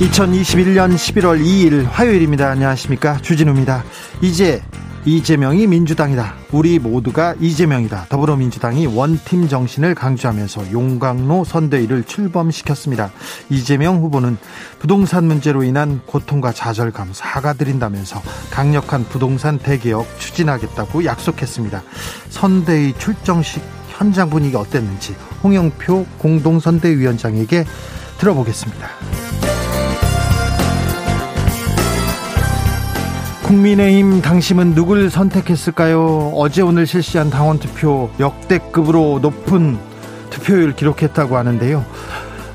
2021년 11월 2일 화요일입니다. 안녕하십니까. 주진우입니다. 이제 이재명이 민주당이다. 우리 모두가 이재명이다. 더불어민주당이 원팀 정신을 강조하면서 용광로 선대위를 출범시켰습니다. 이재명 후보는 부동산 문제로 인한 고통과 좌절감 사과드린다면서 강력한 부동산 대개혁 추진하겠다고 약속했습니다. 선대위 출정식 현장 분위기 어땠는지 홍영표 공동선대위원장에게 들어보겠습니다. 국민의힘 당심은 누굴 선택했을까요? 어제 오늘 실시한 당원 투표 역대급으로 높은 투표율 기록했다고 하는데요.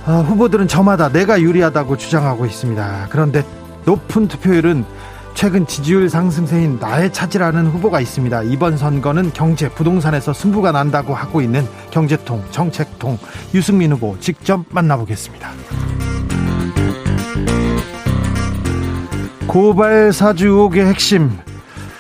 아, 후보들은 저마다 내가 유리하다고 주장하고 있습니다. 그런데 높은 투표율은 최근 지지율 상승세인 나의 차지라는 후보가 있습니다. 이번 선거는 경제, 부동산에서 승부가 난다고 하고 있는 경제통, 정책통 유승민 후보 직접 만나보겠습니다. 고발 사주 의혹의 핵심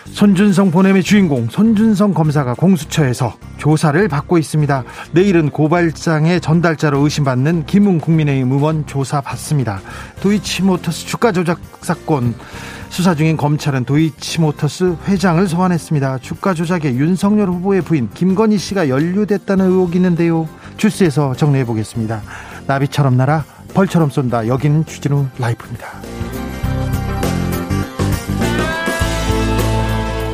손준성 보냄의 주인공 손준성 검사가 공수처에서 조사를 받고 있습니다. 내일은 고발장의 전달자로 의심받는 김웅 국민의힘 의원 조사 받습니다. 도이치모터스 주가 조작 사건 수사 중인 검찰은 도이치모터스 회장을 소환했습니다. 주가 조작에 윤석열 후보의 부인 김건희 씨가 연루됐다는 의혹이 있는데요. 주스에서 정리해 보겠습니다. 나비처럼 날아 벌처럼 쏜다. 여기는 주진우 라이프입니다.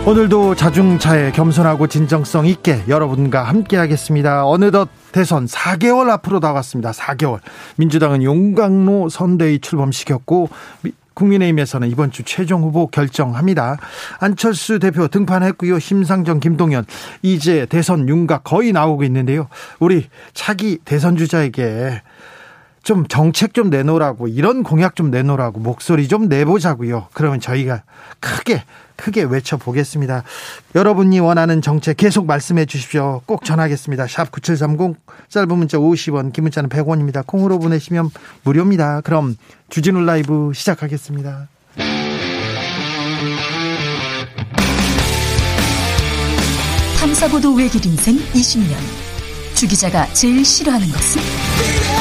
오늘도 자중차에 겸손하고 진정성 있게 여러분과 함께 하겠습니다. 어느덧 대선 4개월 앞으로 나왔습니다. 4개월. 민주당은 용광로 선대위 출범시켰고 국민의힘에서는 이번 주 최종 후보 결정합니다. 안철수 대표 등판했고요. 심상정, 김동연 이제 대선 윤곽 거의 나오고 있는데요. 우리 차기 대선 주자에게 좀 정책 좀 내놓으라고 이런 공약 좀 내놓으라고 목소리 좀 내보자고요. 그러면 저희가 크게 크게 외쳐보겠습니다. 여러분이 원하는 정책 계속 말씀해 주십시오. 꼭 전하겠습니다. 샵 9730 짧은 문자 50원 긴 문자는 100원입니다. 콩으로 보내시면 무료입니다. 그럼 주진우 라이브 시작하겠습니다. 탐사보도 외길 인생 20년 주 기자가 제일 싫어하는 것은?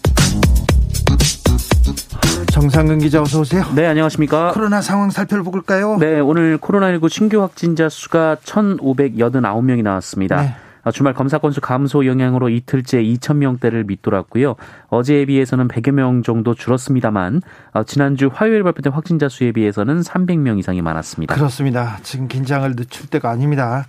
정상근 기자 어서 오세요. 네, 안녕하십니까. 코로나 상황 살펴볼까요? 네, 오늘 코로나19 신규 확진자 수가 1,589명이 나왔습니다. 네. 아, 주말 검사 건수 감소 영향으로 이틀째 2,000명대를 밑돌았고요. 어제에 비해서는 100여 명 정도 줄었습니다만 아, 지난주 화요일 발표된 확진자 수에 비해서는 300명 이상이 많았습니다. 그렇습니다. 지금 긴장을 늦출 때가 아닙니다.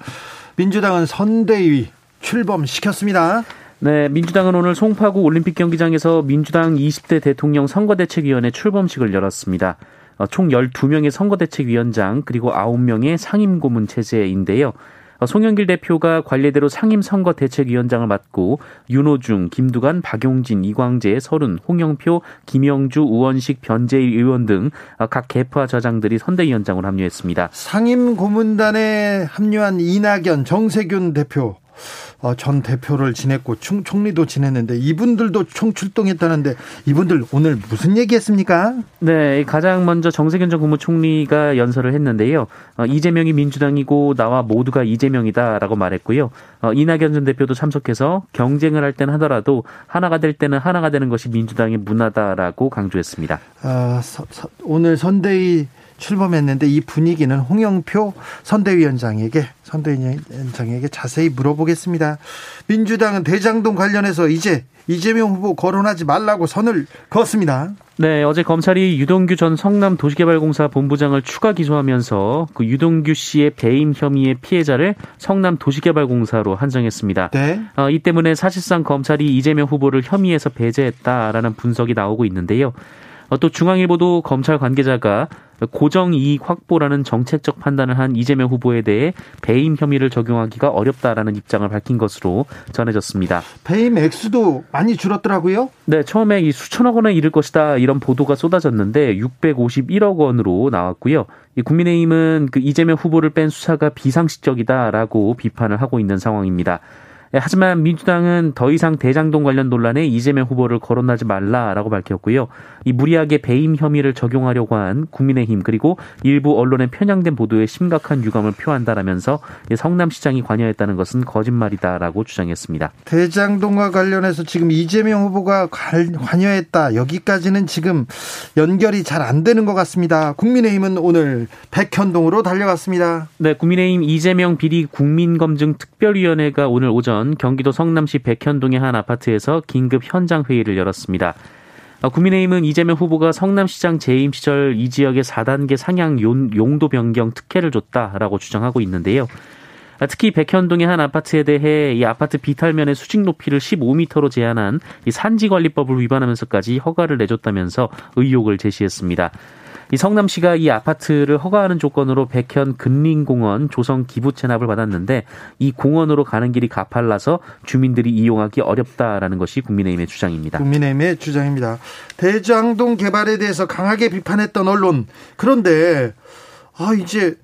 민주당은 선대위 출범시켰습니다. 네, 민주당은 오늘 송파구 올림픽 경기장에서 민주당 20대 대통령 선거대책위원회 출범식을 열었습니다. 어, 총 12명의 선거대책위원장 그리고 9명의 상임고문 체제인데요. 어, 송영길 대표가 관례대로 상임선거대책위원장을 맡고 윤호중, 김두관, 박용진, 이광재, 서른, 홍영표, 김영주, 우원식, 변재일 의원 등 각 개파 저장들이 선대위원장으로 합류했습니다. 상임고문단에 합류한 이낙연, 정세균 대표 어, 전 대표를 지냈고 총, 총리도 지냈는데 이분들도 총출동했다는데 이분들 오늘 무슨 얘기했습니까? 네, 가장 먼저 정세균 전 국무총리가 연설을 했는데요. 어, 이재명이 민주당이고 나와 모두가 이재명이다라고 말했고요. 어, 이낙연 전 대표도 참석해서 경쟁을 할 때는 하더라도 하나가 될 때는 하나가 되는 것이 민주당의 문화다라고 강조했습니다. 아, 서, 서, 오늘 선대위 출범했는데 이 분위기는 홍영표 선대위원장에게 선대위원장에게 자세히 물어보겠습니다. 민주당은 대장동 관련해서 이제 이재명 후보 거론하지 말라고 선을 그었습니다. 네, 어제 검찰이 유동규 전 성남 도시개발공사 본부장을 추가 기소하면서 그 유동규 씨의 배임 혐의의 피해자를 성남 도시개발공사로 한정했습니다. 네. 어, 이 때문에 사실상 검찰이 이재명 후보를 혐의해서 배제했다라는 분석이 나오고 있는데요. 어, 또 중앙일보도 검찰 관계자가 고정 이익 확보라는 정책적 판단을 한 이재명 후보에 대해 배임 혐의를 적용하기가 어렵다라는 입장을 밝힌 것으로 전해졌습니다. 배임 액수도 많이 줄었더라고요. 네, 처음에 이 수천억 원에 이를 것이다 이런 보도가 쏟아졌는데 651억 원으로 나왔고요. 이 국민의힘은 그 이재명 후보를 뺀 수사가 비상식적이다라고 비판을 하고 있는 상황입니다. 예, 하지만 민주당은 더 이상 대장동 관련 논란에 이재명 후보를 거론하지 말라라고 밝혔고요. 이 무리하게 배임 혐의를 적용하려고 한 국민의힘 그리고 일부 언론의 편향된 보도에 심각한 유감을 표한다라면서 성남시장이 관여했다는 것은 거짓말이다라고 주장했습니다. 대장동과 관련해서 지금 이재명 후보가 관여했다. 여기까지는 지금 연결이 잘 안 되는 것 같습니다. 국민의힘은 오늘 백현동으로 달려갔습니다. 네, 국민의힘 이재명 비리 국민검증 특별위원회가 오늘 오전 오전 경기도 성남시 백현동의 한 아파트에서 긴급 현장 회의를 열었습니다. 어, 국민의힘은 이재명 후보가 성남시장 재임 시절 이 지역의 4단계 상향 용도 변경 특혜를 줬다라고 주장하고 있는데요. 아, 특히 백현동의 한 아파트에 대해 이 아파트 비탈면의 수직 높이를 15m로 제한한 이 산지관리법을 위반하면서까지 허가를 내줬다면서 의혹을 제시했습니다. 이 성남시가 이 아파트를 허가하는 조건으로 백현 근린공원 조성 기부 체납을 받았는데 이 공원으로 가는 길이 가팔라서 주민들이 이용하기 어렵다라는 것이 국민의힘의 주장입니다. 국민의힘의 주장입니다. 대장동 개발에 대해서 강하게 비판했던 언론 그런데 아 이제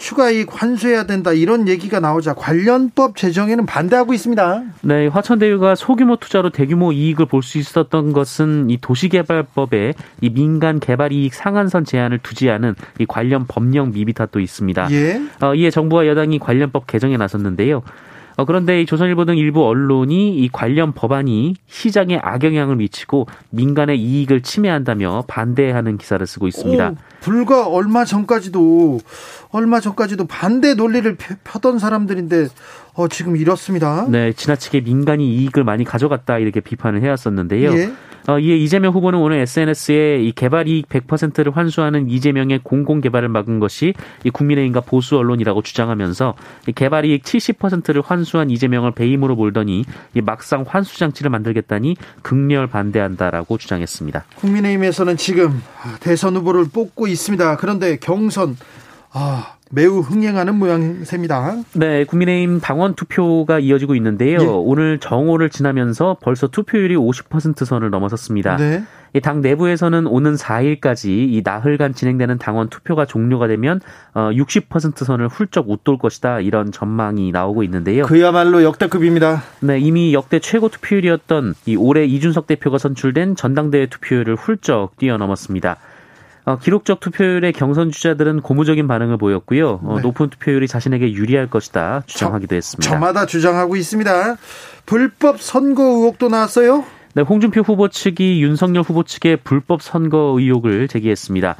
추가이익 환수해야 된다 이런 얘기가 나오자 관련법 제정에는 반대하고 있습니다. 네, 화천대유가 소규모 투자로 대규모 이익을 볼 수 있었던 것은 이 도시개발법에 이 민간 개발 이익 상한선 제한을 두지 않은 이 관련 법령 미비 탓도 있습니다. 예. 어, 이에 정부와 여당이 관련법 개정에 나섰는데요. 어, 그런데 이 조선일보 등 일부 언론이 이 관련 법안이 시장에 악영향을 미치고 민간의 이익을 침해한다며 반대하는 기사를 쓰고 있습니다. 오, 불과 얼마 전까지도 얼마 전까지도 반대 논리를 펴던 사람들인데 어, 지금 이렇습니다. 네, 지나치게 민간이 이익을 많이 가져갔다 이렇게 비판을 해왔었는데요. 예. 어, 이에 이재명 후보는 오늘 SNS에 이 개발 이익 100%를 환수하는 이재명의 공공 개발을 막은 것이 이 국민의힘과 보수 언론이라고 주장하면서 이 개발 이익 70%를 환수한 이재명을 배임으로 몰더니 이 막상 환수 장치를 만들겠다니 극렬 반대한다라고 주장했습니다. 국민의힘에서는 지금 대선 후보를 뽑고 있습니다. 그런데 경선 아, 매우 흥행하는 모양새입니다. 네, 국민의힘 당원 투표가 이어지고 있는데요. 예. 오늘 정오를 지나면서 벌써 투표율이 50% 선을 넘어섰습니다. 네. 당 내부에서는 오는 4일까지 이 나흘간 진행되는 당원 투표가 종료가 되면 60% 어, 선을 훌쩍 웃돌 것이다 이런 전망이 나오고 있는데요. 그야말로 역대급입니다. 네, 이미 역대 최고 투표율이었던 이 올해 이준석 대표가 선출된 전당대회 투표율을 훌쩍 뛰어넘었습니다. 어, 기록적 투표율의 경선 주자들은 고무적인 반응을 보였고요. 어, 네. 높은 투표율이 자신에게 유리할 것이다 주장하기도 했습니다. 저마다 주장하고 있습니다. 불법 선거 의혹도 나왔어요? 네, 홍준표 후보 측이 윤석열 후보 측의 불법 선거 의혹을 제기했습니다.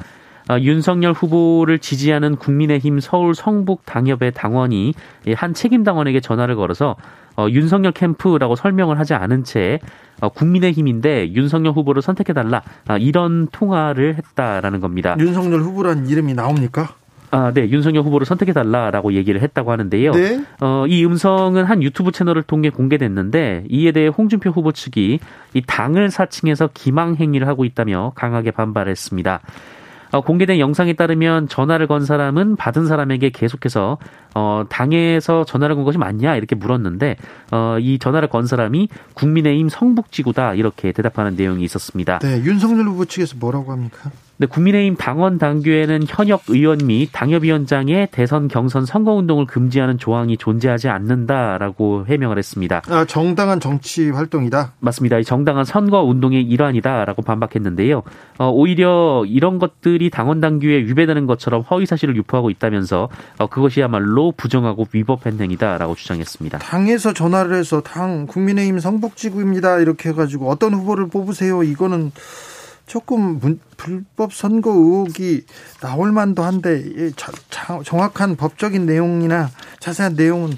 아, 윤석열 후보를 지지하는 국민의힘 서울 성북 당협의 당원이 한 책임 당원에게 전화를 걸어서 어, 윤석열 캠프라고 설명을 하지 않은 채 어, 국민의힘인데 윤석열 후보를 선택해달라 아, 이런 통화를 했다라는 겁니다. 윤석열 후보란 이름이 나옵니까? 아, 네. 윤석열 후보를 선택해달라라고 얘기를 했다고 하는데요. 네? 어, 이 음성은 한 유튜브 채널을 통해 공개됐는데 이에 대해 홍준표 후보 측이 이 당을 사칭해서 기망 행위를 하고 있다며 강하게 반발했습니다. 어, 공개된 영상에 따르면 전화를 건 사람은 받은 사람에게 계속해서 어, 당에서 전화를 건 것이 맞냐 이렇게 물었는데 어, 이 전화를 건 사람이 국민의힘 성북지구다 이렇게 대답하는 내용이 있었습니다. 네, 윤석열 후보 측에서 뭐라고 합니까? 네, 국민의힘 당원 당규에는 현역 의원 및 당협위원장의 대선 경선 선거 운동을 금지하는 조항이 존재하지 않는다라고 해명을 했습니다. 아, 정당한 정치 활동이다. 맞습니다. 이 정당한 선거 운동의 일환이다라고 반박했는데요. 어, 오히려 이런 것들이 당원 당규에 위배되는 것처럼 허위 사실을 유포하고 있다면서 어, 그것이야말로 부정하고 위법한 행위다라고 주장했습니다. 당에서 전화를 해서 당 국민의힘 성북지구입니다 이렇게 해가지고 어떤 후보를 뽑으세요? 이거는 조금 문, 불법 선거 의혹이 나올 만도 한데 정확한 법적인 내용이나 자세한 내용은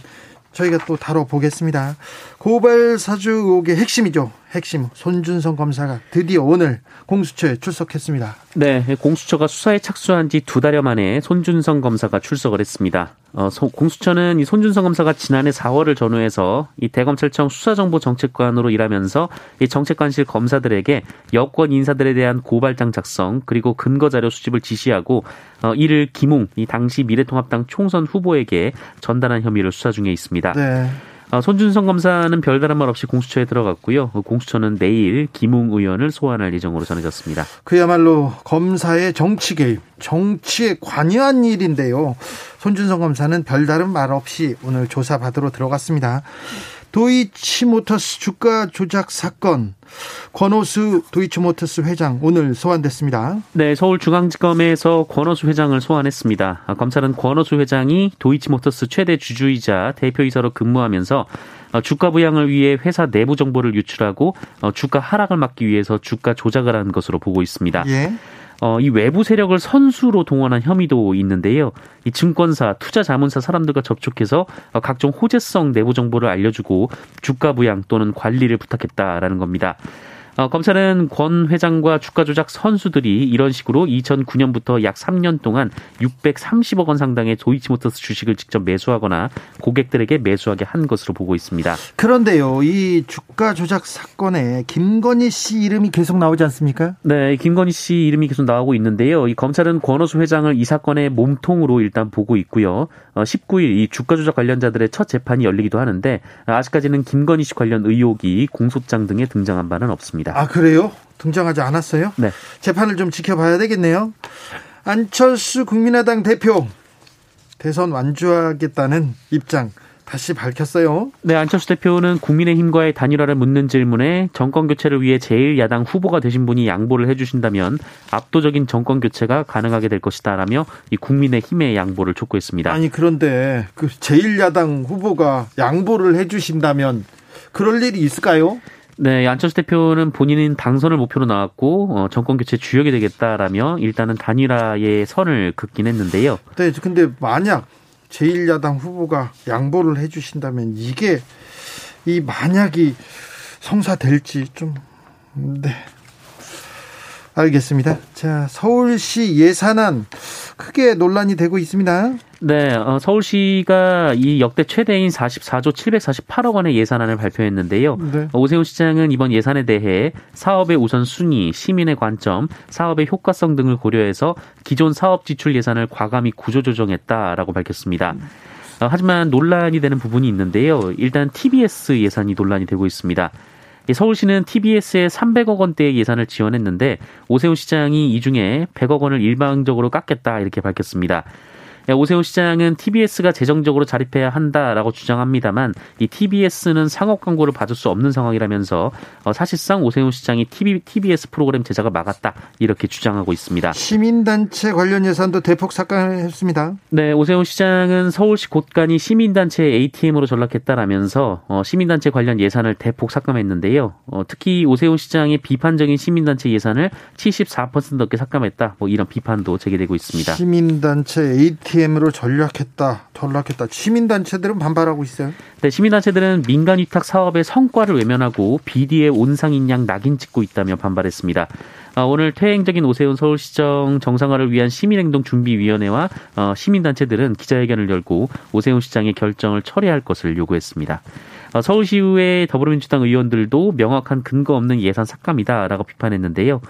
저희가 또 다뤄보겠습니다. 고발 사주 의혹의 핵심이죠. 핵심 손준성 검사가 드디어 오늘 공수처에 출석했습니다. 네, 공수처가 수사에 착수한 지 두 달여 만에 손준성 검사가 출석을 했습니다. 어, 공수처는 이 손준성 검사가 지난해 4월을 전후해서 이 대검찰청 수사정보정책관으로 일하면서 이 정책관실 검사들에게 여권 인사들에 대한 고발장 작성 그리고 근거 자료 수집을 지시하고 어, 이를 김웅 이 당시 미래통합당 총선 후보에게 전달한 혐의를 수사 중에 있습니다. 네. 어, 손준성 검사는 별다른 말 없이 공수처에 들어갔고요. 공수처는 내일 김웅 의원을 소환할 예정으로 전해졌습니다. 그야말로 검사의 정치 개입, 정치에 관여한 일인데요. 손준성 검사는 별다른 말 없이 오늘 조사받으러 들어갔습니다. 도이치모터스 주가 조작 사건 권오수 도이치모터스 회장 오늘 소환됐습니다. 네, 서울중앙지검에서 권오수 회장을 소환했습니다. 아, 검찰은 권오수 회장이 도이치모터스 최대 주주이자 대표이사로 근무하면서 어, 주가 부양을 위해 회사 내부 정보를 유출하고 어, 주가 하락을 막기 위해서 주가 조작을 한 것으로 보고 있습니다. 예. 어, 이 외부 세력을 선수로 동원한 혐의도 있는데요. 이 증권사, 투자 자문사 사람들과 접촉해서 어, 각종 호재성 내부 정보를 알려주고 주가 부양 또는 관리를 부탁했다라는 겁니다. 어, 검찰은 권 회장과 주가 조작 선수들이 이런 식으로 2009년부터 약 3년 동안 630억 원 상당의 도이치모터스 주식을 직접 매수하거나 고객들에게 매수하게 한 것으로 보고 있습니다. 그런데요, 이 주가 조작 사건에 김건희 씨 이름이 계속 나오지 않습니까? 네, 김건희 씨 이름이 계속 나오고 있는데요. 이 검찰은 권오수 회장을 이 사건의 몸통으로 일단 보고 있고요. 어, 19일 이 주가 조작 관련자들의 첫 재판이 열리기도 하는데 아직까지는 김건희 씨 관련 의혹이 공소장 등에 등장한 바는 없습니다. 있습니다. 아 그래요? 등장하지 않았어요? 네. 재판을 좀 지켜봐야 되겠네요. 안철수 국민의당 대표 대선 완주하겠다는 입장 다시 밝혔어요. 네, 안철수 대표는 국민의힘과의 단일화를 묻는 질문에 정권 교체를 위해 제1야당 후보가 되신 분이 양보를 해주신다면 압도적인 정권 교체가 가능하게 될 것이다라며 이 국민의힘의 양보를 촉구했습니다. 아니 그런데 그 제1야당 후보가 양보를 해주신다면 그럴 일이 있을까요? 네, 안철수 대표는 본인은 당선을 목표로 나왔고 어, 정권 교체 주역이 되겠다라며 일단은 단일화의 선을 긋긴 했는데요. 네, 근데 만약 제1야당 후보가 양보를 해주신다면 이게 이 만약이 성사될지 좀 네. 알겠습니다. 자, 서울시 예산안 크게 논란이 되고 있습니다. 네, 어, 서울시가 이 역대 최대인 44조 748억 원의 예산안을 발표했는데요. 네. 오세훈 시장은 이번 예산에 대해 사업의 우선 순위, 시민의 관점, 사업의 효과성 등을 고려해서 기존 사업 지출 예산을 과감히 구조조정했다라고 밝혔습니다. 어, 하지만 논란이 되는 부분이 있는데요. 일단 TBS 예산이 논란이 되고 있습니다. 서울시는 TBS에 300억 원대의 예산을 지원했는데 오세훈 시장이 이 중에 100억 원을 일방적으로 깎겠다 이렇게 밝혔습니다. 예, 오세훈 시장은 TBS가 재정적으로 자립해야 한다라고 주장합니다만 이 TBS는 상업 광고를 받을 수 없는 상황이라면서 어, 사실상 오세훈 시장이 TV, TBS 프로그램 제작을 막았다 이렇게 주장하고 있습니다. 시민단체 관련 예산도 대폭 삭감했습니다. 네, 오세훈 시장은 서울시 곳간이 시민단체 ATM으로 전락했다라면서 어, 시민단체 관련 예산을 대폭 삭감했는데요. 어, 특히 오세훈 시장의 비판적인 시민단체 예산을 74% 넘게 삭감했다. 뭐 이런 비판도 제기되고 있습니다. 시민단체 ATM ATM으로 전략했다, 전락했다. 시민단체들은 반발하고 있어요. 네, 시민단체들은 민간 위탁 사업의 성과를 외면하고 비디의 온상인 양 낙인 찍고 있다며 반발했습니다. 어, 오늘 퇴행적인 오세훈 서울시정 정상화를 위한 시민행동준비위원회와 어, 시민단체들은 기자회견을 열고 오세훈 시장의 결정을 철회할 것을 요구했습니다. 어, 서울시의회 더불어민주당 의원들도 명확한 근거 없는 예산 삭감이다라고 비판했는데요.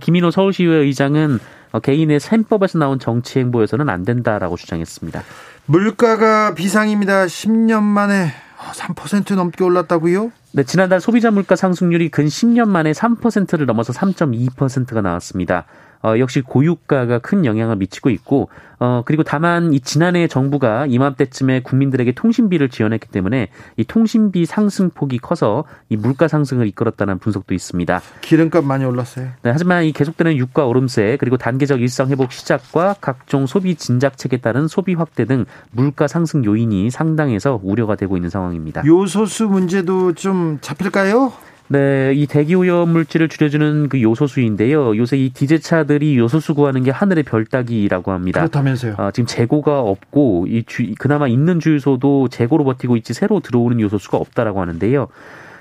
김인호 서울시의회 의장은 개인의 셈법에서 나온 정치 행보에서는 안 된다라고 주장했습니다. 물가가 비상입니다. 10년 만에 3% 넘게 올랐다고요? 네, 지난달 소비자 물가 상승률이 근 10년 만에 3%를 넘어서 3.2%가 나왔습니다. 어, 역시 고유가가 큰 영향을 미치고 있고 어, 그리고 다만 이 지난해 정부가 이맘때쯤에 국민들에게 통신비를 지원했기 때문에 이 통신비 상승 폭이 커서 이 물가 상승을 이끌었다는 분석도 있습니다. 기름값 많이 올랐어요. 네, 하지만 이 계속되는 유가 오름세 그리고 단계적 일상 회복 시작과 각종 소비 진작책에 따른 소비 확대 등 물가 상승 요인이 상당해서 우려가 되고 있는 상황입니다. 요소수 문제도 좀 잡힐까요? 네, 이 대기 오염 물질을 줄여주는 그 요소수인데요. 요새 이 디제차들이 요소수 구하는 게 하늘의 별 따기라고 합니다. 그렇다면서요? 아, 지금 재고가 없고 이 주, 그나마 있는 주유소도 재고로 버티고 있지 새로 들어오는 요소수가 없다라고 하는데요.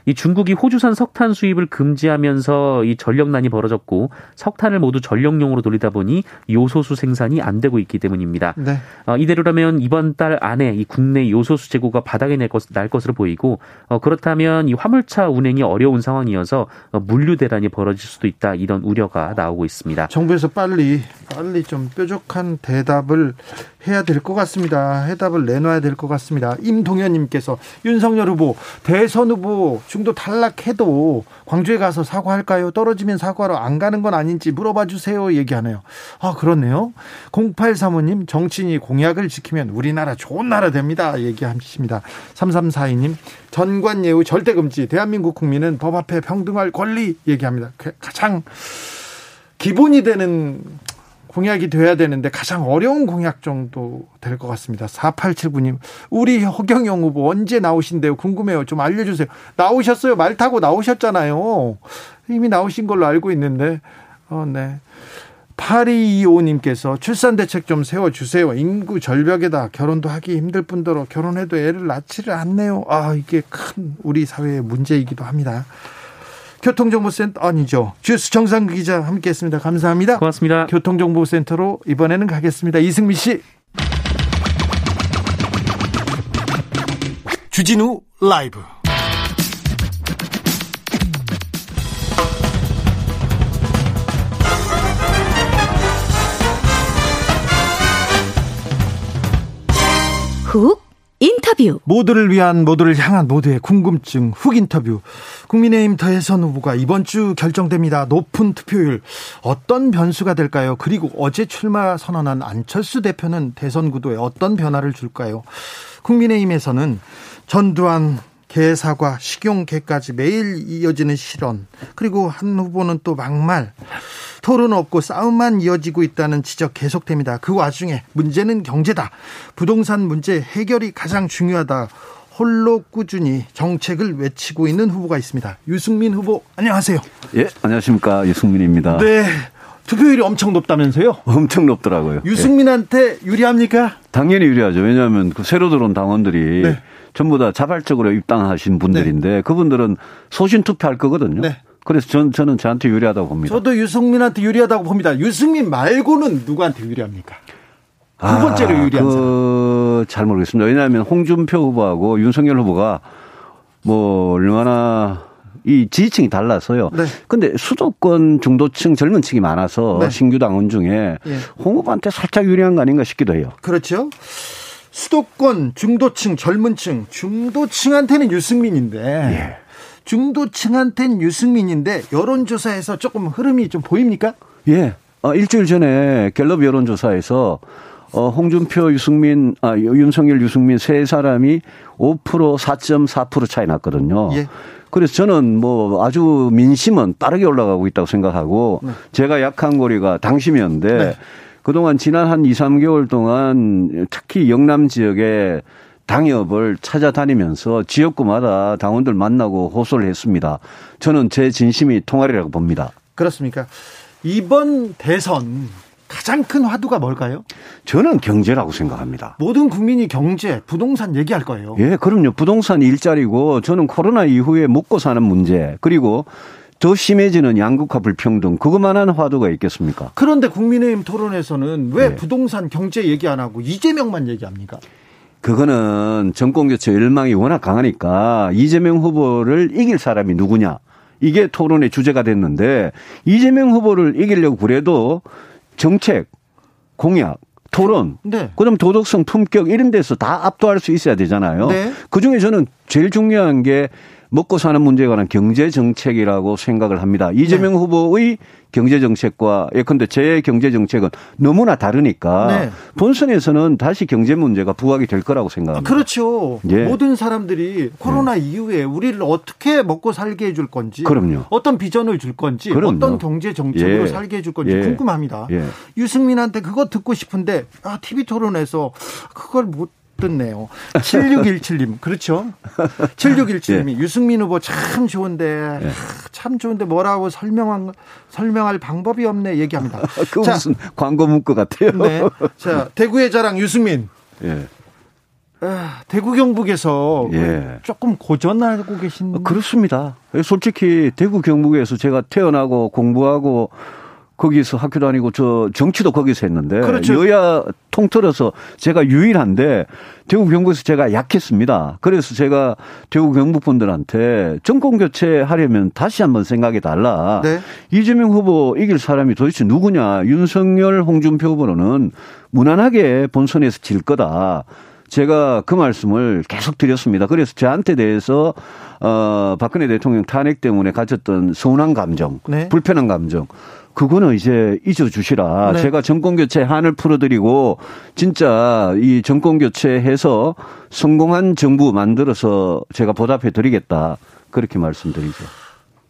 이 중국이 호주산 석탄 수입을 금지하면서 이 전력난이 벌어졌고 석탄을 모두 전력용으로 돌리다 보니 요소수 생산이 안 되고 있기 때문입니다. 네. 어, 이대로라면 이번 달 안에 이 국내 요소수 재고가 바닥에 날, 것, 날 것으로 보이고 어, 그렇다면 이 화물차 운행이 어려운 상황이어서 어, 물류 대란이 벌어질 수도 있다 이런 우려가 나오고 있습니다. 정부에서 빨리 빨리 좀 뾰족한 대답을 해야 될 것 같습니다. 해답을 내놔야 될 것 같습니다. 임동현님께서 윤석열 후보 대선 후보 중도 탈락해도 광주에 가서 사과할까요? 떨어지면 사과로 안 가는 건 아닌지 물어봐 주세요. 얘기하네요. 아 그렇네요. 0835님 정치인이 공약을 지키면 우리나라 좋은 나라 됩니다. 얘기하십니다. 3342님 전관 예우 절대 금지 대한민국 국민은 법 앞에 평등할 권리 얘기합니다. 가장 기본이 되는 공약이 돼야 되는데 가장 어려운 공약 정도 될 것 같습니다. 4879님, 우리 허경영 후보 언제 나오신대요? 궁금해요. 좀 알려주세요. 나오셨어요? 말 타고 나오셨잖아요. 이미 나오신 걸로 알고 있는데, 어, 네. 8225님께서 출산 대책 좀 세워주세요. 인구 절벽에다 결혼도 하기 힘들 뿐더러 결혼해도 애를 낳지를 않네요. 아, 이게 큰 우리 사회의 문제이기도 합니다. 교통정보센터 아니죠. 주스 정상 기자 함께했습니다. 감사합니다. 고맙습니다. 교통정보센터로 이번에는 가겠습니다. 이승미 씨. 주진우 라이브. 훅 인터뷰. 모두를 위한 모두를 향한 모두의 궁금증 훅 인터뷰. 국민의힘 대선 후보가 이번 주 결정됩니다. 높은 투표율 어떤 변수가 될까요? 그리고 어제 출마 선언한 안철수 대표는 대선 구도에 어떤 변화를 줄까요? 국민의힘에서는 전두환 개 사과 식용개까지 매일 이어지는 실언 그리고 한 후보는 또 막말 토론 없고 싸움만 이어지고 있다는 지적 계속됩니다. 그 와중에 문제는 경제다. 부동산 문제 해결이 가장 중요하다. 홀로 꾸준히 정책을 외치고 있는 후보가 있습니다. 유승민 후보 안녕하세요. 예, 안녕하십니까 유승민입니다. 네. 투표율이 엄청 높다면서요? 엄청 높더라고요. 유승민한테 유리합니까? 당연히 유리하죠. 왜냐하면 그 새로 들어온 당원들이 네. 전부 다 자발적으로 입당하신 분들인데 네. 그분들은 소신 투표할 거거든요. 네. 그래서 전, 저는 저한테 유리하다고 봅니다. 저도 유승민한테 유리하다고 봅니다. 유승민 말고는 누구한테 유리합니까? 두 아, 번째로 아, 유리한 그, 잘 모르겠습니다. 왜냐하면 홍준표 후보하고 윤석열 후보가 뭐 얼마나 이 지지층이 달라서요. 네. 근데 수도권 중도층 젊은 층이 많아서 네. 신규 당원 중에 예. 홍 후보한테 살짝 유리한 거 아닌가 싶기도 해요. 그렇죠. 수도권 중도층 젊은층 중도층한테는 유승민인데 예. 중도층한테는 유승민인데 여론조사에서 조금 흐름이 좀 보입니까? 예. 어, 일주일 전에 갤럽 여론조사에서 어, 홍준표, 유승민, 아, 윤석열, 유승민 세 사람이 5% 4.4% 차이 났거든요. 예. 그래서 저는 뭐 아주 민심은 빠르게 올라가고 있다고 생각하고 네. 제가 약한 고리가 당심이었는데 네. 그동안 지난 한 2, 3개월 동안 특히 영남 지역에 당협을 찾아다니면서 지역구마다 당원들 만나고 호소를 했습니다. 저는 제 진심이 통하리라고 봅니다. 그렇습니까? 이번 대선 가장 큰 화두가 뭘까요? 저는 경제라고 생각합니다. 모든 국민이 경제, 부동산 얘기할 거예요. 예, 그럼요. 부동산 일자리고 저는 코로나 이후에 먹고 사는 문제 그리고 더 심해지는 양극화 불평등 그것만한 화두가 있겠습니까? 그런데 국민의힘 토론에서는 왜 네. 부동산 경제 얘기 안 하고 이재명만 얘기합니까? 그거는 정권 교체 열망이 워낙 강하니까 이재명 후보를 이길 사람이 누구냐 이게 토론의 주제가 됐는데 이재명 후보를 이기려고 그래도 정책, 공약, 토론, 네. 그다음 도덕성, 품격 이런 데서 다 압도할 수 있어야 되잖아요. 네. 그 중에 저는 제일 중요한 게 먹고 사는 문제에 관한 경제 정책이라고 생각을 합니다. 이재명 네. 후보의 경제 정책과 예컨대 제 경제 정책은 너무나 다르니까 네. 본선에서는 다시 경제 문제가 부각이 될 거라고 생각합니다. 그렇죠. 예. 모든 사람들이 코로나 예. 이후에 우리를 어떻게 먹고 살게 해줄 건지, 그럼요. 어떤 비전을 줄 건지, 그럼요. 어떤 경제 정책으로 예. 살게 해줄 건지 예. 궁금합니다. 예. 유승민한테 그거 듣고 싶은데 아, TV 토론에서 그걸 못 듣네요. 7617님. 그렇죠. 7617님이 예. 유승민 후보 참 좋은데 예. 참 좋은데 뭐라고 설명한 설명할 방법이 없네 얘기합니다. 그 자, 무슨 광고 문구 같아요. 네. 자, 대구의 자랑 유승민. 예. 아, 대구 경북에서 예. 조금 고전하고 계신 그렇습니다. 솔직히 대구 경북에서 제가 태어나고 공부하고 거기서 학교 다니고 저 정치도 거기서 했는데 그렇죠. 여야 통틀어서 제가 유일한데 대구 경북에서 제가 약했습니다. 그래서 제가 대구 경북 분들한테 정권 교체 하려면 다시 한번 생각해 달라. 네. 이재명 후보 이길 사람이 도대체 누구냐? 윤석열 홍준표 후보는 무난하게 본선에서 질 거다. 제가 그 말씀을 계속 드렸습니다. 그래서 저한테 대해서 어 박근혜 대통령 탄핵 때문에 가졌던 서운한 감정, 네. 불편한 감정 그거는 이제 잊어주시라. 네. 제가 정권 교체 한을 풀어드리고 진짜 이 정권 교체해서 성공한 정부 만들어서 제가 보답해드리겠다. 그렇게 말씀드리죠.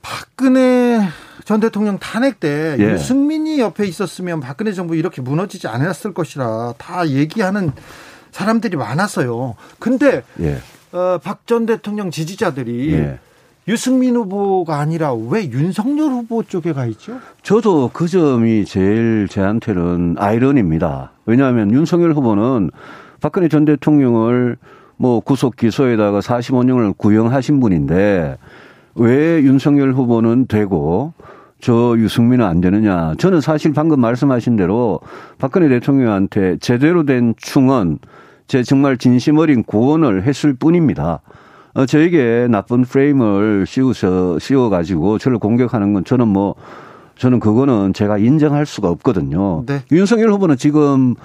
박근혜 전 대통령 탄핵 때 예. 유승민이 옆에 있었으면 박근혜 정부 이렇게 무너지지 않았을 것이라 다 얘기하는 사람들이 많았어요. 근데 예. 어, 박전 대통령 지지자들이 예. 유승민 후보가 아니라 왜 윤석열 후보 쪽에 가 있죠? 저도 그 점이 제일 제한테는 아이러니입니다. 왜냐하면 윤석열 후보는 박근혜 전 대통령을 뭐 구속 기소에다가 45년을 구형하신 분인데 왜 윤석열 후보는 되고 저 유승민은 안 되느냐. 저는 사실 방금 말씀하신 대로 박근혜 대통령한테 제대로 된 충원, 제 정말 진심 어린 구원을 했을 뿐입니다. 어, 저에게 나쁜 프레임을 씌우서, 씌워가지고 저를 공격하는 건 저는 뭐, 저는 그거는 제가 인정할 수가 없거든요. 네. 윤석열 후보는 지금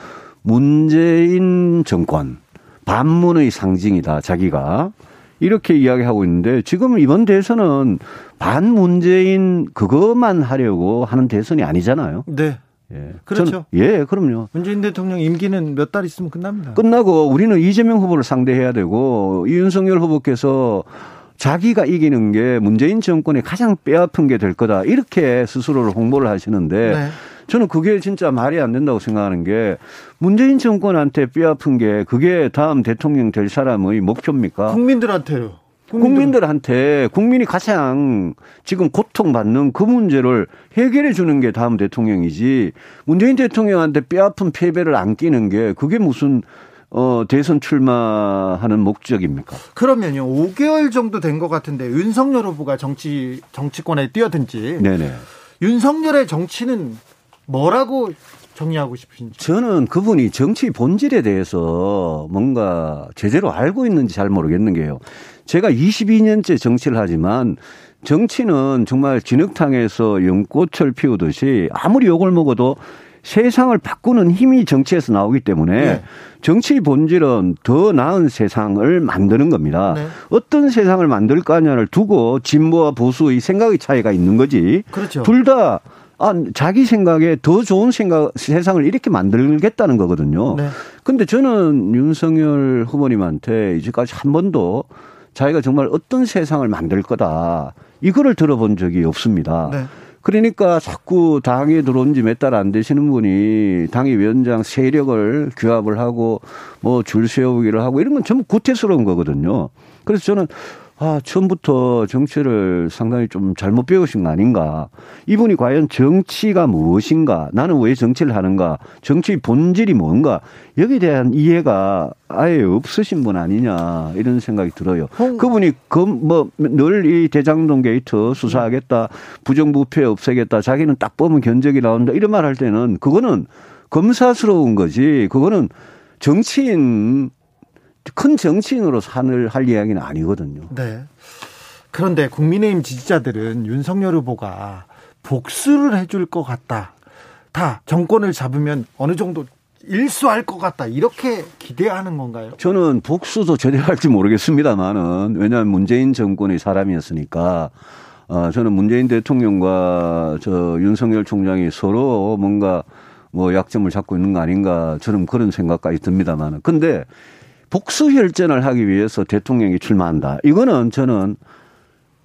문재인 정권, 반문의 상징이다, 자기가. 이렇게 이야기하고 있는데 지금 이번 대선은 반문재인 그것만 하려고 하는 대선이 아니잖아요. 네. 예. 그렇죠. 예, 그럼요. 문재인 대통령 임기는 몇 달 있으면 끝납니다. 끝나고 우리는 이재명 후보를 상대해야 되고 이윤석열 후보께서 자기가 이기는 게 문재인 정권의 가장 뼈아픈 게 될 거다. 이렇게 스스로를 홍보를 하시는데 네. 저는 그게 진짜 말이 안 된다고 생각하는 게 문재인 정권한테 뼈아픈 게 그게 다음 대통령 될 사람의 목표입니까? 국민들한테요. 국민들 한테 국민이 가장 지금 고통받는 그 문제를 해결해 주는 게 다음 대통령이지 문재인 대통령한테 뼈아픈 패배를 안기는 게 그게 무슨 어, 대선 출마하는 목적입니까? 그러면요, 5개월 정도 된 것 같은데, 윤석열 후보가 정치, 정치권에 뛰어든지. 네네. 윤석열의 정치는 뭐라고 정리하고 싶으신지? 저는 그분이 정치 본질에 대해서 뭔가 제대로 알고 있는지 잘 모르겠는 게요. 제가 22년째 정치를 하지만 정치는 정말 진흙탕에서 연꽃을 피우듯이 아무리 욕을 먹어도 세상을 바꾸는 힘이 정치에서 나오기 때문에 네. 정치 본질은 더 나은 세상을 만드는 겁니다. 네. 어떤 세상을 만들 거냐를 두고 진보와 보수의 생각의 차이가 있는 거지. 그렇죠. 둘다 아, 자기 생각에 더 좋은 생각, 세상을 이렇게 만들겠다는 거거든요. 네. 근데 저는 윤석열 후보님한테 이제까지 한 번도 자기가 정말 어떤 세상을 만들 거다. 이거를 들어본 적이 없습니다. 네. 그러니까 자꾸 당에 들어온 지 몇 달 안 되시는 분이 당의 위원장 세력을 규합을 하고 뭐 줄 세우기를 하고 이런 건 전부 구태스러운 거거든요. 그래서 저는 아, 처음부터 정치를 상당히 좀 잘못 배우신 거 아닌가. 이분이 과연 정치가 무엇인가, 나는 왜 정치를 하는가, 정치 본질이 뭔가, 여기에 대한 이해가 아예 없으신 분 아니냐, 이런 생각이 들어요. 홍... 그분이 그, 뭐, 늘 이 대장동 게이트 수사하겠다, 부정부패 없애겠다, 자기는 딱 보면 견적이 나온다, 이런 말 할 때는 그거는 검사스러운 거지, 그거는 정치인 큰 정치인으로서는 할 이야기는 아니거든요. 네. 그런데 국민의힘 지지자들은 윤석열 후보가 복수를 해줄 것 같다. 다 정권을 잡으면 어느 정도 일수할 것 같다. 이렇게 기대하는 건가요? 저는 복수도 제대로 할지 모르겠습니다만은 왜냐하면 문재인 정권의 사람이었으니까 어, 저는 문재인 대통령과 저 윤석열 총장이 서로 뭔가 뭐 약점을 잡고 있는 거 아닌가 저는 그런 생각까지 듭니다만은 근데 복수 혈전을 하기 위해서 대통령이 출마한다. 이거는 저는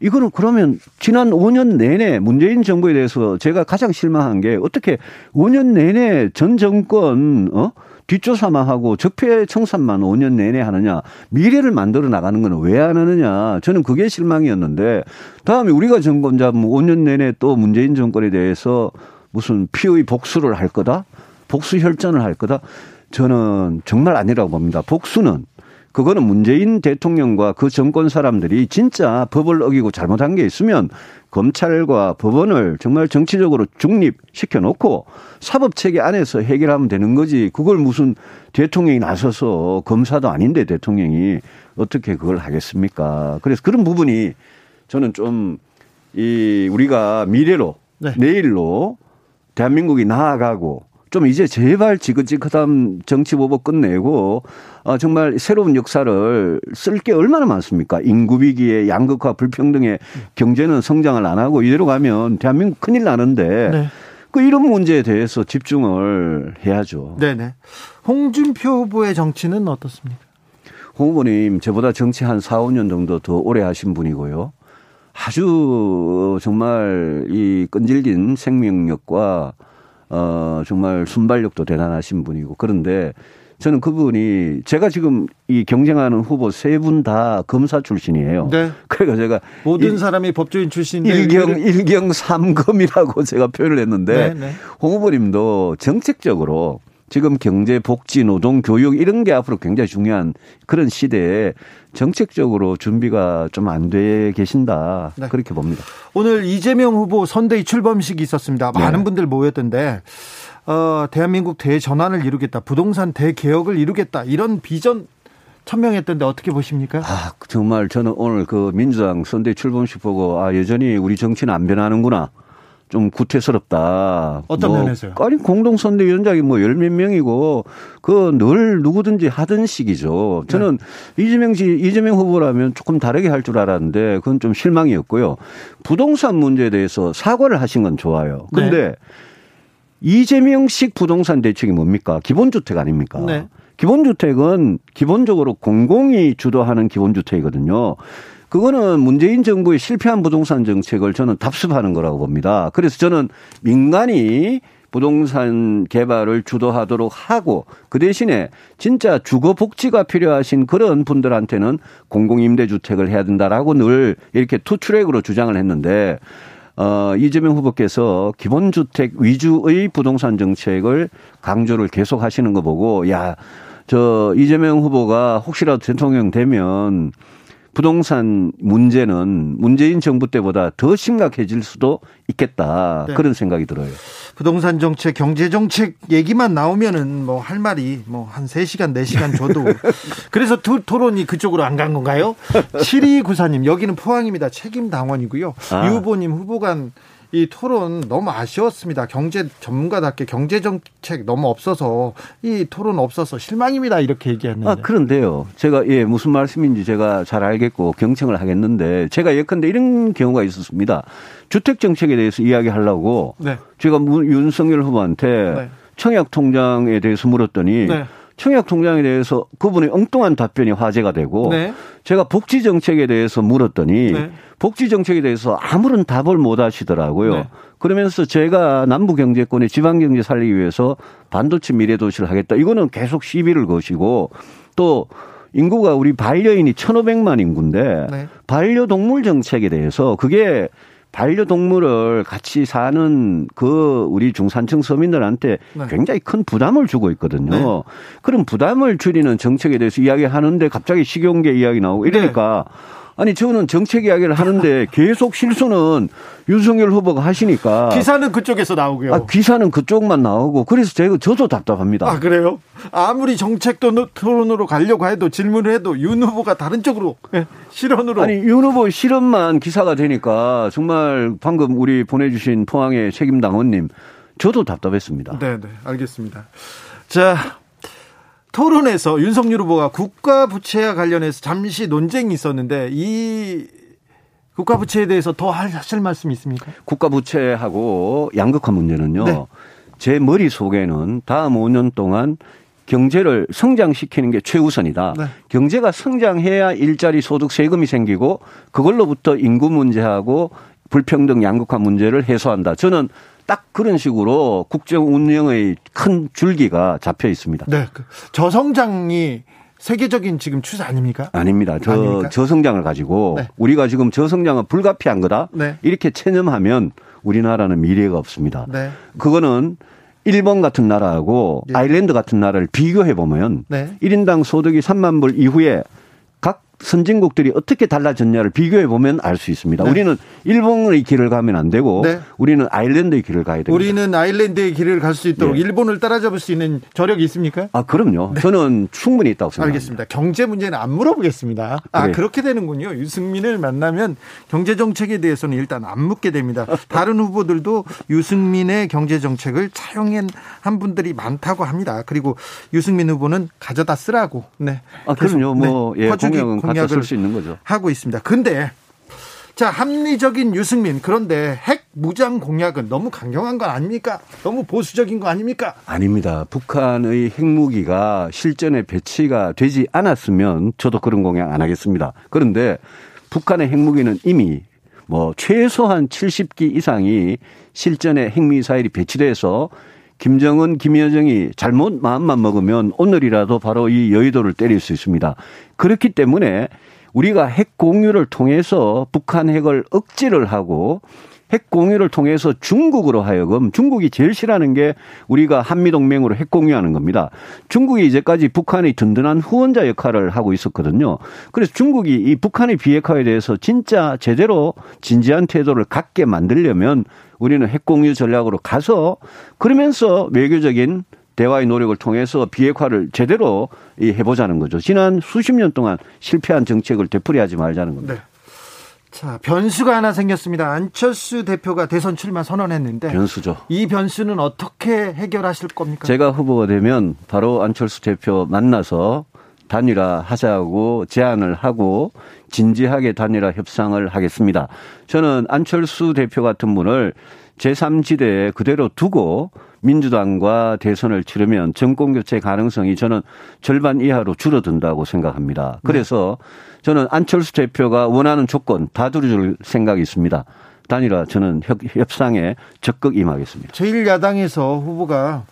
이거는 그러면 지난 5년 내내 문재인 정부에 대해서 제가 가장 실망한 게 어떻게 5년 내내 전 정권 어? 뒷조사만 하고 적폐 청산만 5년 내내 하느냐 미래를 만들어 나가는 건 왜 안 하느냐 저는 그게 실망이었는데 다음에 우리가 정권 잡으면 5년 내내 또 문재인 정권에 대해서 무슨 피의 복수를 할 거다? 복수 혈전을 할 거다 저는 정말 아니라고 봅니다 복수는 그거는 문재인 대통령과 그 정권 사람들이 진짜 법을 어기고 잘못한 게 있으면 검찰과 법원을 정말 정치적으로 중립시켜 놓고 사법 체계 안에서 해결하면 되는 거지. 그걸 무슨 대통령이 나서서 검사도 아닌데 대통령이 어떻게 그걸 하겠습니까? 그래서 그런 부분이 저는 좀 이 우리가 미래로 네. 내일로 대한민국이 나아가고 좀 이제 제발 지긋지긋한 정치 보복 끝내고 어, 정말 새로운 역사를 쓸 게 얼마나 많습니까? 인구 위기에 양극화 불평등의 경제는 성장을 안 하고 이대로 가면 대한민국 큰일 나는데 네. 그 이런 문제에 대해서 집중을 해야죠. 네네. 홍준표 후보의 정치는 어떻습니까? 홍 후보님 저보다 정치 한 4, 5년 정도 더 오래 하신 분이고요. 아주 정말 이 끈질긴 생명력과 어, 정말 순발력도 대단하신 분이고 그런데 저는 그분이 제가 지금 이 경쟁하는 후보 세 분 다 검사 출신이에요. 네. 그러니까 제가 모든 사람이 법조인 출신인데 일경 일경 삼검이라고 제가 표현을 했는데 네, 네. 홍 후보님도 정책적으로 지금 경제, 복지, 노동, 교육 이런 게 앞으로 굉장히 중요한 그런 시대에 정책적으로 준비가 좀 안 돼 계신다. 네. 그렇게 봅니다. 오늘 이재명 후보 선대위 출범식이 있었습니다. 많은 네. 분들 모였던데 어, 대한민국 대전환을 이루겠다. 부동산 대개혁을 이루겠다. 이런 비전 천명했던데 어떻게 보십니까? 아, 정말 저는 오늘 그 민주당 선대 출범식 보고 아, 여전히 우리 정치는 안 변하는구나. 좀 구태스럽다. 어떤 뭐, 면에서요? 아니 공동선대위원장이 뭐 열 몇 명이고 그 늘 누구든지 하던 식이죠. 저는 네. 이재명 씨 이재명 후보라면 조금 다르게 할 줄 알았는데 그건 좀 실망이었고요. 부동산 문제에 대해서 사과를 하신 건 좋아요. 근데 네. 이재명식 부동산 대책이 뭡니까? 기본주택 아닙니까? 네. 기본주택은 기본적으로 공공이 주도하는 기본주택이거든요. 그거는 문재인 정부의 실패한 부동산 정책을 저는 답습하는 거라고 봅니다. 그래서 저는 민간이 부동산 개발을 주도하도록 하고 그 대신에 진짜 주거 복지가 필요하신 그런 분들한테는 공공임대주택을 해야 된다라고 늘 이렇게 투트랙으로 주장을 했는데 어, 이재명 후보께서 기본주택 위주의 부동산 정책을 강조를 계속 하시는 거 보고 야, 저 이재명 후보가 혹시라도 대통령 되면 부동산 문제는 문재인 정부 때보다 더 심각해질 수도 있겠다. 네. 그런 생각이 들어요. 부동산 정책, 경제 정책 얘기만 나오면은 뭐 할 말이 뭐 한 3시간, 4시간 줘도 그래서 두 토론이 그쪽으로 안 간 건가요? 7294님, 여기는 포항입니다. 책임 당원이고요. 아. 유 후보님 후보 간 이 토론 너무 아쉬웠습니다. 경제 전문가답게 경제 정책 너무 없어서 이 토론 없어서 실망입니다. 이렇게 얘기했는데. 아, 그런데요. 제가 예, 무슨 말씀인지 제가 잘 알겠고 경청을 하겠는데 제가 예컨대 이런 경우가 있었습니다. 주택 정책에 대해서 이야기하려고 네. 제가 윤석열 후보한테 네. 청약 통장에 대해서 물었더니 네. 청약 통장에 대해서 그분의 엉뚱한 답변이 화제가 되고 네. 제가 복지 정책에 대해서 물었더니 네. 복지 정책에 대해서 아무런 답을 못 하시더라고요. 네. 그러면서 제가 남부 경제권의 지방 경제 살리기 위해서 반도체 미래 도시를 하겠다. 이거는 계속 시비를 거시고 또 인구가 우리 반려인이 1,500만 인구인데 네. 반려동물 정책에 대해서 그게 반려동물을 같이 사는 그 우리 중산층 서민들한테 네. 굉장히 큰 부담을 주고 있거든요. 네. 그런 부담을 줄이는 정책에 대해서 이야기하는데 갑자기 식용계 이야기 나오고 이러니까 네. 아니 저는 정책 이야기를 하는데 계속 실수는 윤석열 후보가 하시니까 기사는 그쪽에서 나오고요. 아, 기사는 그쪽만 나오고 그래서 제가 저도 답답합니다. 아 그래요? 아무리 정책 토론으로 가려고 해도 질문을 해도 윤 후보가 다른 쪽으로 예, 실언으로 아니 윤 후보 실언만 기사가 되니까 정말 방금 우리 보내주신 포항의 책임 당원님 저도 답답했습니다. 네, 네, 알겠습니다. 자, 토론에서 윤석열 후보가 국가 부채와 관련해서 잠시 논쟁이 있었는데 이 국가 부채에 대해서 더 하실 말씀이 있습니까? 국가 부채하고 양극화 문제는요. 네. 제 머릿속에는 다음 5년 동안 경제를 성장시키는 게 최우선이다. 네. 경제가 성장해야 일자리 소득 세금이 생기고 그걸로부터 인구 문제하고 불평등 양극화 문제를 해소한다. 저는 딱 그런 식으로 국정 운영의 큰 줄기가 잡혀 있습니다. 네. 그 저성장이 세계적인 지금 추세 아닙니까? 아닙니다. 저 아닙니까? 저성장을 가지고 네. 우리가 지금 저성장은 불가피한 거다. 네. 이렇게 체념하면 우리나라는 미래가 없습니다. 네. 그거는 일본 같은 나라하고 예. 아일랜드 같은 나라를 비교해 보면 네. 1인당 소득이 3만 불 이후에 각 선진국들이 어떻게 달라졌냐를 비교해 보면 알 수 있습니다. 네. 우리는 일본의 길을 가면 안 되고 네. 우리는 아일랜드의 길을 가야 됩니다. 우리는 아일랜드의 길을 갈 수 있도록 예. 일본을 따라잡을 수 있는 저력이 있습니까? 아, 그럼요. 저는 충분히 있다고 생각합니다. 네. 알겠습니다. 경제 문제는 안 물어보겠습니다. 아, 그래요. 그렇게 되는군요. 유승민을 만나면 경제 정책에 대해서는 일단 안 묻게 됩니다. 다른 후보들도 유승민의 경제 정책을 차용한 한 분들이 많다고 합니다. 그리고 유승민 후보는 가져다 쓰라고. 네. 아, 그럼요. 뭐, 네, 예, 공약은 공약을 쓸수 있는 거죠. 하고 있습니다. 근데 자, 합리적인 유승민. 그런데 핵 무장 공약은 너무 강경한 건 아닙니까? 너무 보수적인 거 아닙니까? 아닙니다. 북한의 핵무기가 실전에 배치가 되지 않았으면 저도 그런 공약 안 하겠습니다. 그런데 북한의 핵무기는 이미 뭐 최소한 70기 이상이 실전에 핵미사일이 배치돼서 김정은, 김여정이 잘못 마음만 먹으면 오늘이라도 바로 이 여의도를 때릴 수 있습니다. 그렇기 때문에 우리가 핵 공유를 통해서 북한 핵을 억지를 하고 핵 공유를 통해서 중국으로 하여금 중국이 제일 싫어하는 게 우리가 한미 동맹으로 핵 공유하는 겁니다. 중국이 이제까지 북한의 든든한 후원자 역할을 하고 있었거든요. 그래서 중국이 이 북한의 비핵화에 대해서 진짜 제대로 진지한 태도를 갖게 만들려면 우리는 핵 공유 전략으로 가서 그러면서 외교적인 대화의 노력을 통해서 비핵화를 제대로 이 해보자는 거죠. 지난 수십 년 동안 실패한 정책을 되풀이하지 말자는 겁니다. 네. 자, 변수가 하나 생겼습니다. 안철수 대표가 대선 출마 선언했는데 변수죠. 이 변수는 어떻게 해결하실 겁니까? 제가 후보가 되면 바로 안철수 대표 만나서 단일화 하자고 제안을 하고 진지하게 단일화 협상을 하겠습니다. 저는 안철수 대표 같은 분을 제3지대에 그대로 두고 민주당과 대선을 치르면 정권 교체 가능성이 저는 절반 이하로 줄어든다고 생각합니다. 그래서 저는 안철수 대표가 원하는 조건 다 들어줄 생각이 있습니다. 단일화 저는 협- 협상에 적극 임하겠습니다. 제1야당에서 후보가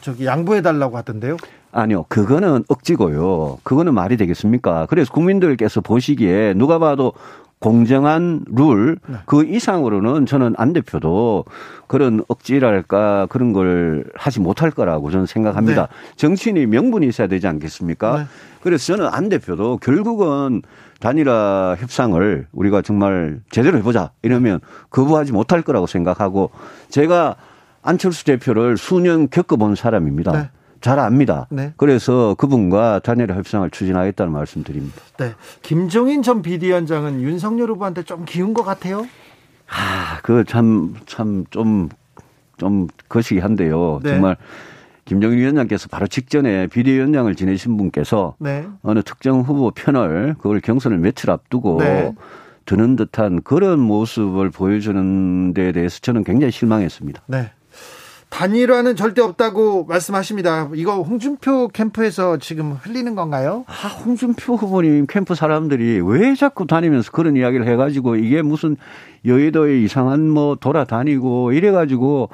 저기 양보해 달라고 하던데요. 아니요, 그거는 억지고요. 그거는 말이 되겠습니까? 그래서 국민들께서 보시기에 누가 봐도 공정한 룰, 그 이상으로는 저는 안 대표도 그런 억지랄까 그런 걸 하지 못할 거라고 저는 생각합니다. 정치인이 명분이 있어야 되지 않겠습니까? 네. 그래서 저는 안 대표도 결국은 단일화 협상을 우리가 정말 제대로 해보자 이러면 거부하지 못할 거라고 생각하고 제가 안철수 대표를 수년 겪어본 사람입니다. 네. 잘 압니다. 네. 그래서 그분과 단일화 협상을 추진하겠다는 말씀드립니다. 네. 김종인 전 비대위원장은 윤석열 후보한테 좀 기운 것 같아요. 아, 그 참, 참, 좀, 좀 거시기한데요. 네. 정말 김정일 위원장께서 바로 직전에 비대위원장을 지내신 분께서 네. 어느 특정 후보 편을 그걸 경선을 며칠 앞두고 네. 드는 듯한 그런 모습을 보여주는 데에 대해서 저는 굉장히 실망했습니다. 네. 단일화는 절대 없다고 말씀하십니다. 이거 홍준표 캠프에서 지금 흘리는 건가요? 아, 홍준표 후보님 캠프 사람들이 왜 자꾸 다니면서 그런 이야기를 해가지고 이게 무슨 여의도에 이상한 뭐 돌아다니고 이래가지고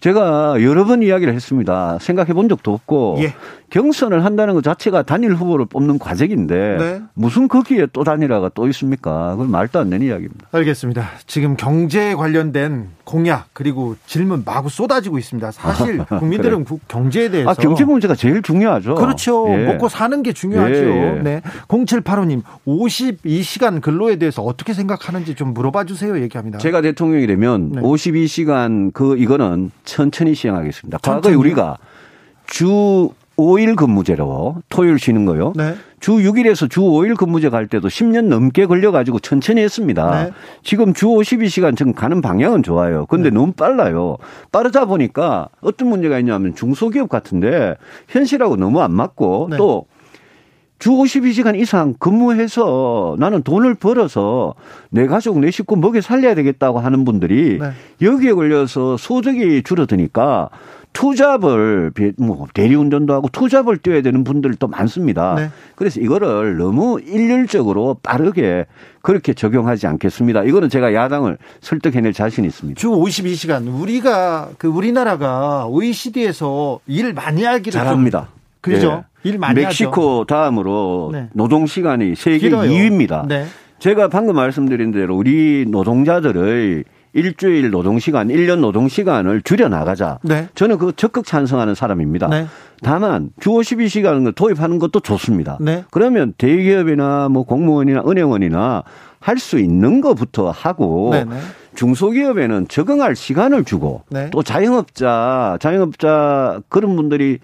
제가 여러 번 이야기를 했습니다. 생각해 본 적도 없고 예. 경선을 한다는 것 자체가 단일 후보를 뽑는 과정인데 네. 무슨 거기에 또 단일화가 또 있습니까? 그건 말도 안 되는 이야기입니다. 알겠습니다. 지금 경제에 관련된 공약 그리고 질문 마구 쏟아지고 있습니다. 사실 국민들은 국- 경제에 대해서 아, 경제 문제가 제일 중요하죠. 그렇죠. 예. 먹고 사는 게 중요하죠. 예, 예. 네. 0785님, 52시간 근로에 대해서 어떻게 생각하는지 좀 물어봐 주세요. 얘기합니다. 제가 대통령이 되면 네. 52시간 그 이거는 천천히 시행하겠습니다. 과거에 천천히요? 우리가 주 5일 근무제로 토요일 쉬는 거요. 네. 주 6일에서 주 5일 근무제 갈 때도 10년 넘게 걸려가지고 천천히 했습니다. 네. 지금 주 52시간 지금 가는 방향은 좋아요. 근데 네. 너무 빨라요. 빠르다 보니까 어떤 문제가 있냐면 중소기업 같은데 현실하고 너무 안 맞고 네. 또주 52시간 이상 근무해서 나는 돈을 벌어서 내 가족, 내 식구 먹여 살려야 되겠다고 하는 분들이 네. 여기에 걸려서 소득이 줄어드니까 투잡을 뭐 대리운전도 하고 투잡을 뛰어야 되는 분들도 많습니다. 네. 그래서 이거를 너무 일률적으로 빠르게 그렇게 적용하지 않겠습니다. 이거는 제가 야당을 설득해낼 자신이 있습니다. 주 52시간 우리가 그 우리나라가 OECD에서 일 많이 하기를 잘합니다. 그렇죠. 네. 일 많이 멕시코 하죠. 다음으로 네. 노동 시간이 세계 길어요. 2위입니다. 네. 제가 방금 말씀드린 대로 우리 노동자들의 일주일 노동시간, 1년 노동시간을 줄여나가자. 네. 저는 그 적극 찬성하는 사람입니다. 네. 다만 주 52시간을 도입하는 것도 좋습니다. 네. 그러면 대기업이나 뭐 공무원이나 은행원이나 할 수 있는 것부터 하고 네, 네. 중소기업에는 적응할 시간을 주고 네. 또 자영업자, 자영업자 그런 분들이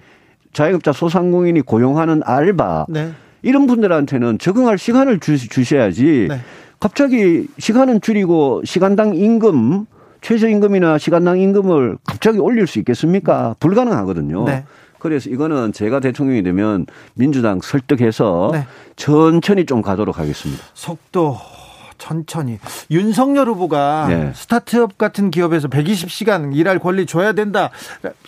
자영업자 소상공인이 고용하는 알바 이런 분들한테는 적응할 시간을 주셔야지 갑자기 시간은 줄이고 시간당 임금 최저임금이나 시간당 임금을 갑자기 올릴 수 있겠습니까? 불가능하거든요. 네. 그래서 이거는 제가 대통령이 되면 민주당 설득해서 네. 천천히 좀 가도록 하겠습니다. 속도 천천히 윤석열 후보가 네. 스타트업 같은 기업에서 120시간 일할 권리 줘야 된다.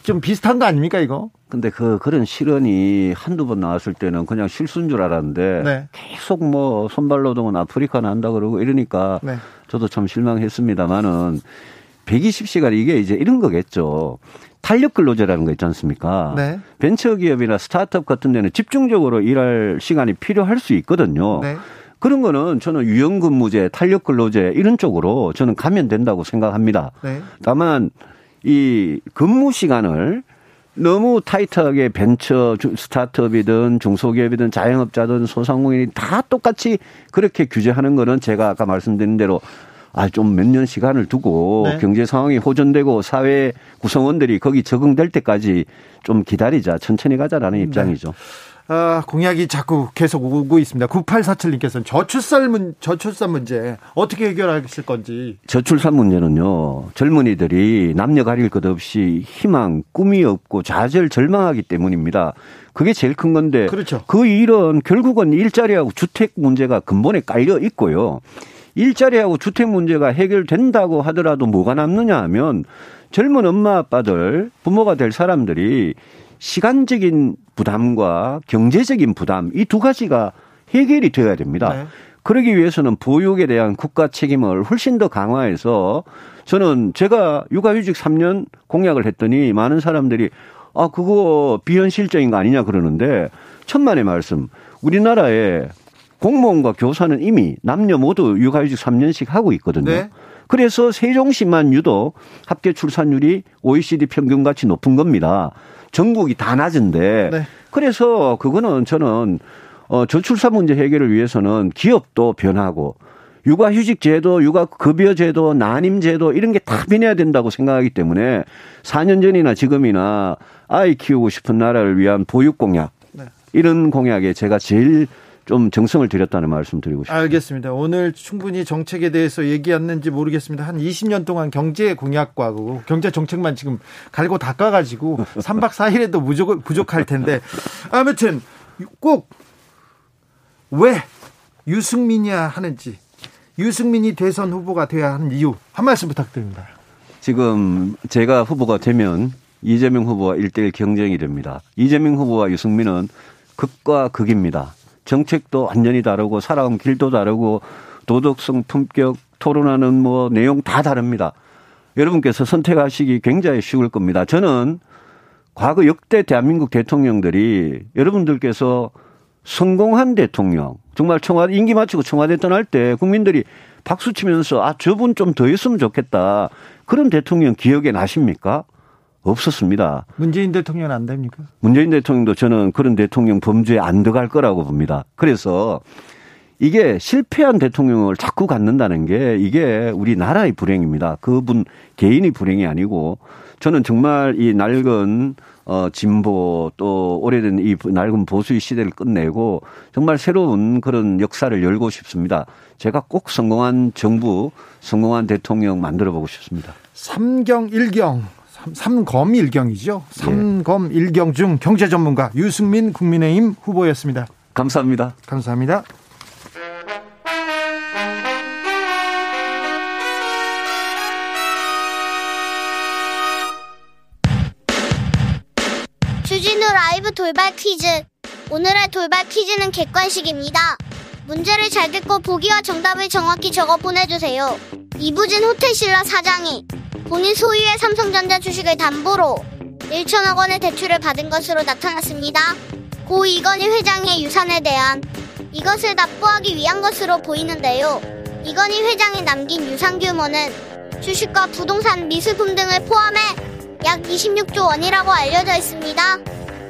좀 비슷한 거 아닙니까 이거? 근데 그 그런 실언이 한두 번 나왔을 때는 그냥 실수인 줄 알았는데 네. 계속 뭐 손발 노동은 아프리카 난다 그러고 이러니까 네. 저도 참 실망했습니다만은 120시간 이게 이제 이런 거겠죠. 탄력 근로제라는 거 있지 않습니까? 네. 벤처 기업이나 스타트업 같은 데는 집중적으로 일할 시간이 필요할 수 있거든요. 네. 그런 거는 저는 유연근무제, 탄력근로제 이런 쪽으로 저는 가면 된다고 생각합니다. 네. 다만 이 근무 시간을 너무 타이트하게 벤처 스타트업이든 중소기업이든 자영업자든 소상공인이 다 똑같이 그렇게 규제하는 거는 제가 아까 말씀드린 대로 아, 좀 몇 년 시간을 두고 네. 경제 상황이 호전되고 사회 구성원들이 거기 적응될 때까지 좀 기다리자, 천천히 가자라는 네. 입장이죠. 아, 공약이 자꾸 계속 오고 있습니다. 9847님께서는 저출산 문, 저출산 문제 어떻게 해결하실 건지. 저출산 문제는요, 젊은이들이 남녀 가릴 것 없이 희망, 꿈이 없고 좌절, 절망하기 때문입니다. 그게 제일 큰 건데. 그렇죠. 그 일은 결국은 일자리하고 주택 문제가 근본에 깔려 있고요. 일자리하고 주택 문제가 해결된다고 하더라도 뭐가 남느냐 하면 젊은 엄마 아빠들, 부모가 될 사람들이 시간적인 부담과 경제적인 부담 이 두 가지가 해결이 되어야 됩니다. 네. 그러기 위해서는 보육에 대한 국가 책임을 훨씬 더 강화해서 저는 제가 육아휴직 3년 공약을 했더니 많은 사람들이 아 그거 비현실적인 거 아니냐 그러는데 천만의 말씀 우리나라에 공무원과 교사는 이미 남녀 모두 육아휴직 3년씩 하고 있거든요. 네. 그래서 세종시만 유독 합계 출산율이 OECD 평균같이 높은 겁니다. 전국이 다 낮은데 네. 그래서 그거는 저는 어 저출산 문제 해결을 위해서는 기업도 변하고 육아휴직 제도, 육아급여 제도, 난임 제도 이런 게 다 변해야 된다고 생각하기 때문에 4년 전이나 지금이나 아이 키우고 싶은 나라를 위한 보육 공약 네. 이런 공약에 제가 제일 좀 정성을 들였다는 말씀 드리고 싶습니다. 알겠습니다. 오늘 충분히 정책에 대해서 얘기했는지 모르겠습니다. 한 20년 동안 경제 공약과 경제 정책만 지금 갈고 닦아가지고 3박 4일에도 부족, 부족할 텐데 아무튼 꼭 왜 유승민이야 하는지 유승민이 대선 후보가 돼야 하는 이유 한 말씀 부탁드립니다. 지금 제가 후보가 되면 이재명 후보와 1대1 경쟁이 됩니다. 이재명 후보와 유승민은 극과 극입니다. 정책도 완전히 다르고 살아온 길도 다르고 도덕성 품격 토론하는 뭐 내용 다 다릅니다. 여러분께서 선택하시기 굉장히 쉬울 겁니다. 저는 과거 역대 대한민국 대통령들이 여러분들께서 성공한 대통령 정말 청와대 임기 마치고 청와대 떠날 때 국민들이 박수 치면서 아 저분 좀더 했으면 좋겠다 그런 대통령 기억에 나십니까? 없었습니다. 문재인 대통령은 안 됩니까? 문재인 대통령도 저는 그런 대통령 범죄에 안 들어갈 거라고 봅니다. 그래서 이게 실패한 대통령을 자꾸 갖는다는 게 이게 우리 나라의 불행입니다. 그분 개인이 불행이 아니고 저는 정말 이 낡은 어 진보 또 오래된 이 낡은 보수의 시대를 끝내고 정말 새로운 그런 역사를 열고 싶습니다. 제가 꼭 성공한 정부, 성공한 대통령 만들어 보고 싶습니다. 삼경 일경 삼검 일경이죠. 삼검 일경 중 경제 전문가 유승민 국민의힘 후보였습니다. 감사합니다. 감사합니다. 돌발 퀴즈. 오늘의 돌발 퀴즈는 객관식입니다. 문제를 잘 듣고 보기와 정답을 정확히 적어 보내주세요. 이부진 호텔신라 사장이 본인 소유의 삼성전자 주식을 담보로 1천억 원의 대출을 받은 것으로 나타났습니다. 고 이건희 회장의 유산에 대한 이것을 납부하기 위한 것으로 보이는데요. 이건희 회장이 남긴 유산 규모는 주식과 부동산, 미술품 등을 포함해 약 26조 원이라고 알려져 있습니다.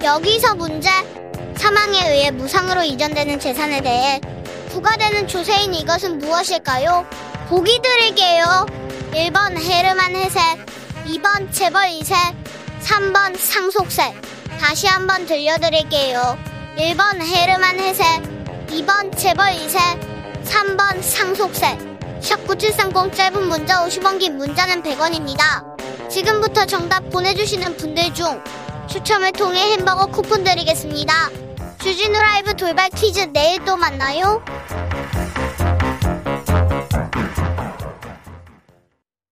여기서 문제. 사망에 의해 무상으로 이전되는 재산에 대해 부과되는 조세인 이것은 무엇일까요? 보기 드릴게요. 1번 헤르만 회색, 2번 재벌 2세, 3번 상속세. 다시 한번 들려드릴게요. 1번 헤르만 회색, 2번 재벌 2세, 3번 상속세. 샵9730 짧은 문자 50원 긴 문자는 100원입니다. 지금부터 정답 보내주시는 분들 중 추첨을 통해 햄버거 쿠폰 드리겠습니다. 주진우 라이브 돌발 퀴즈 내일 또 만나요.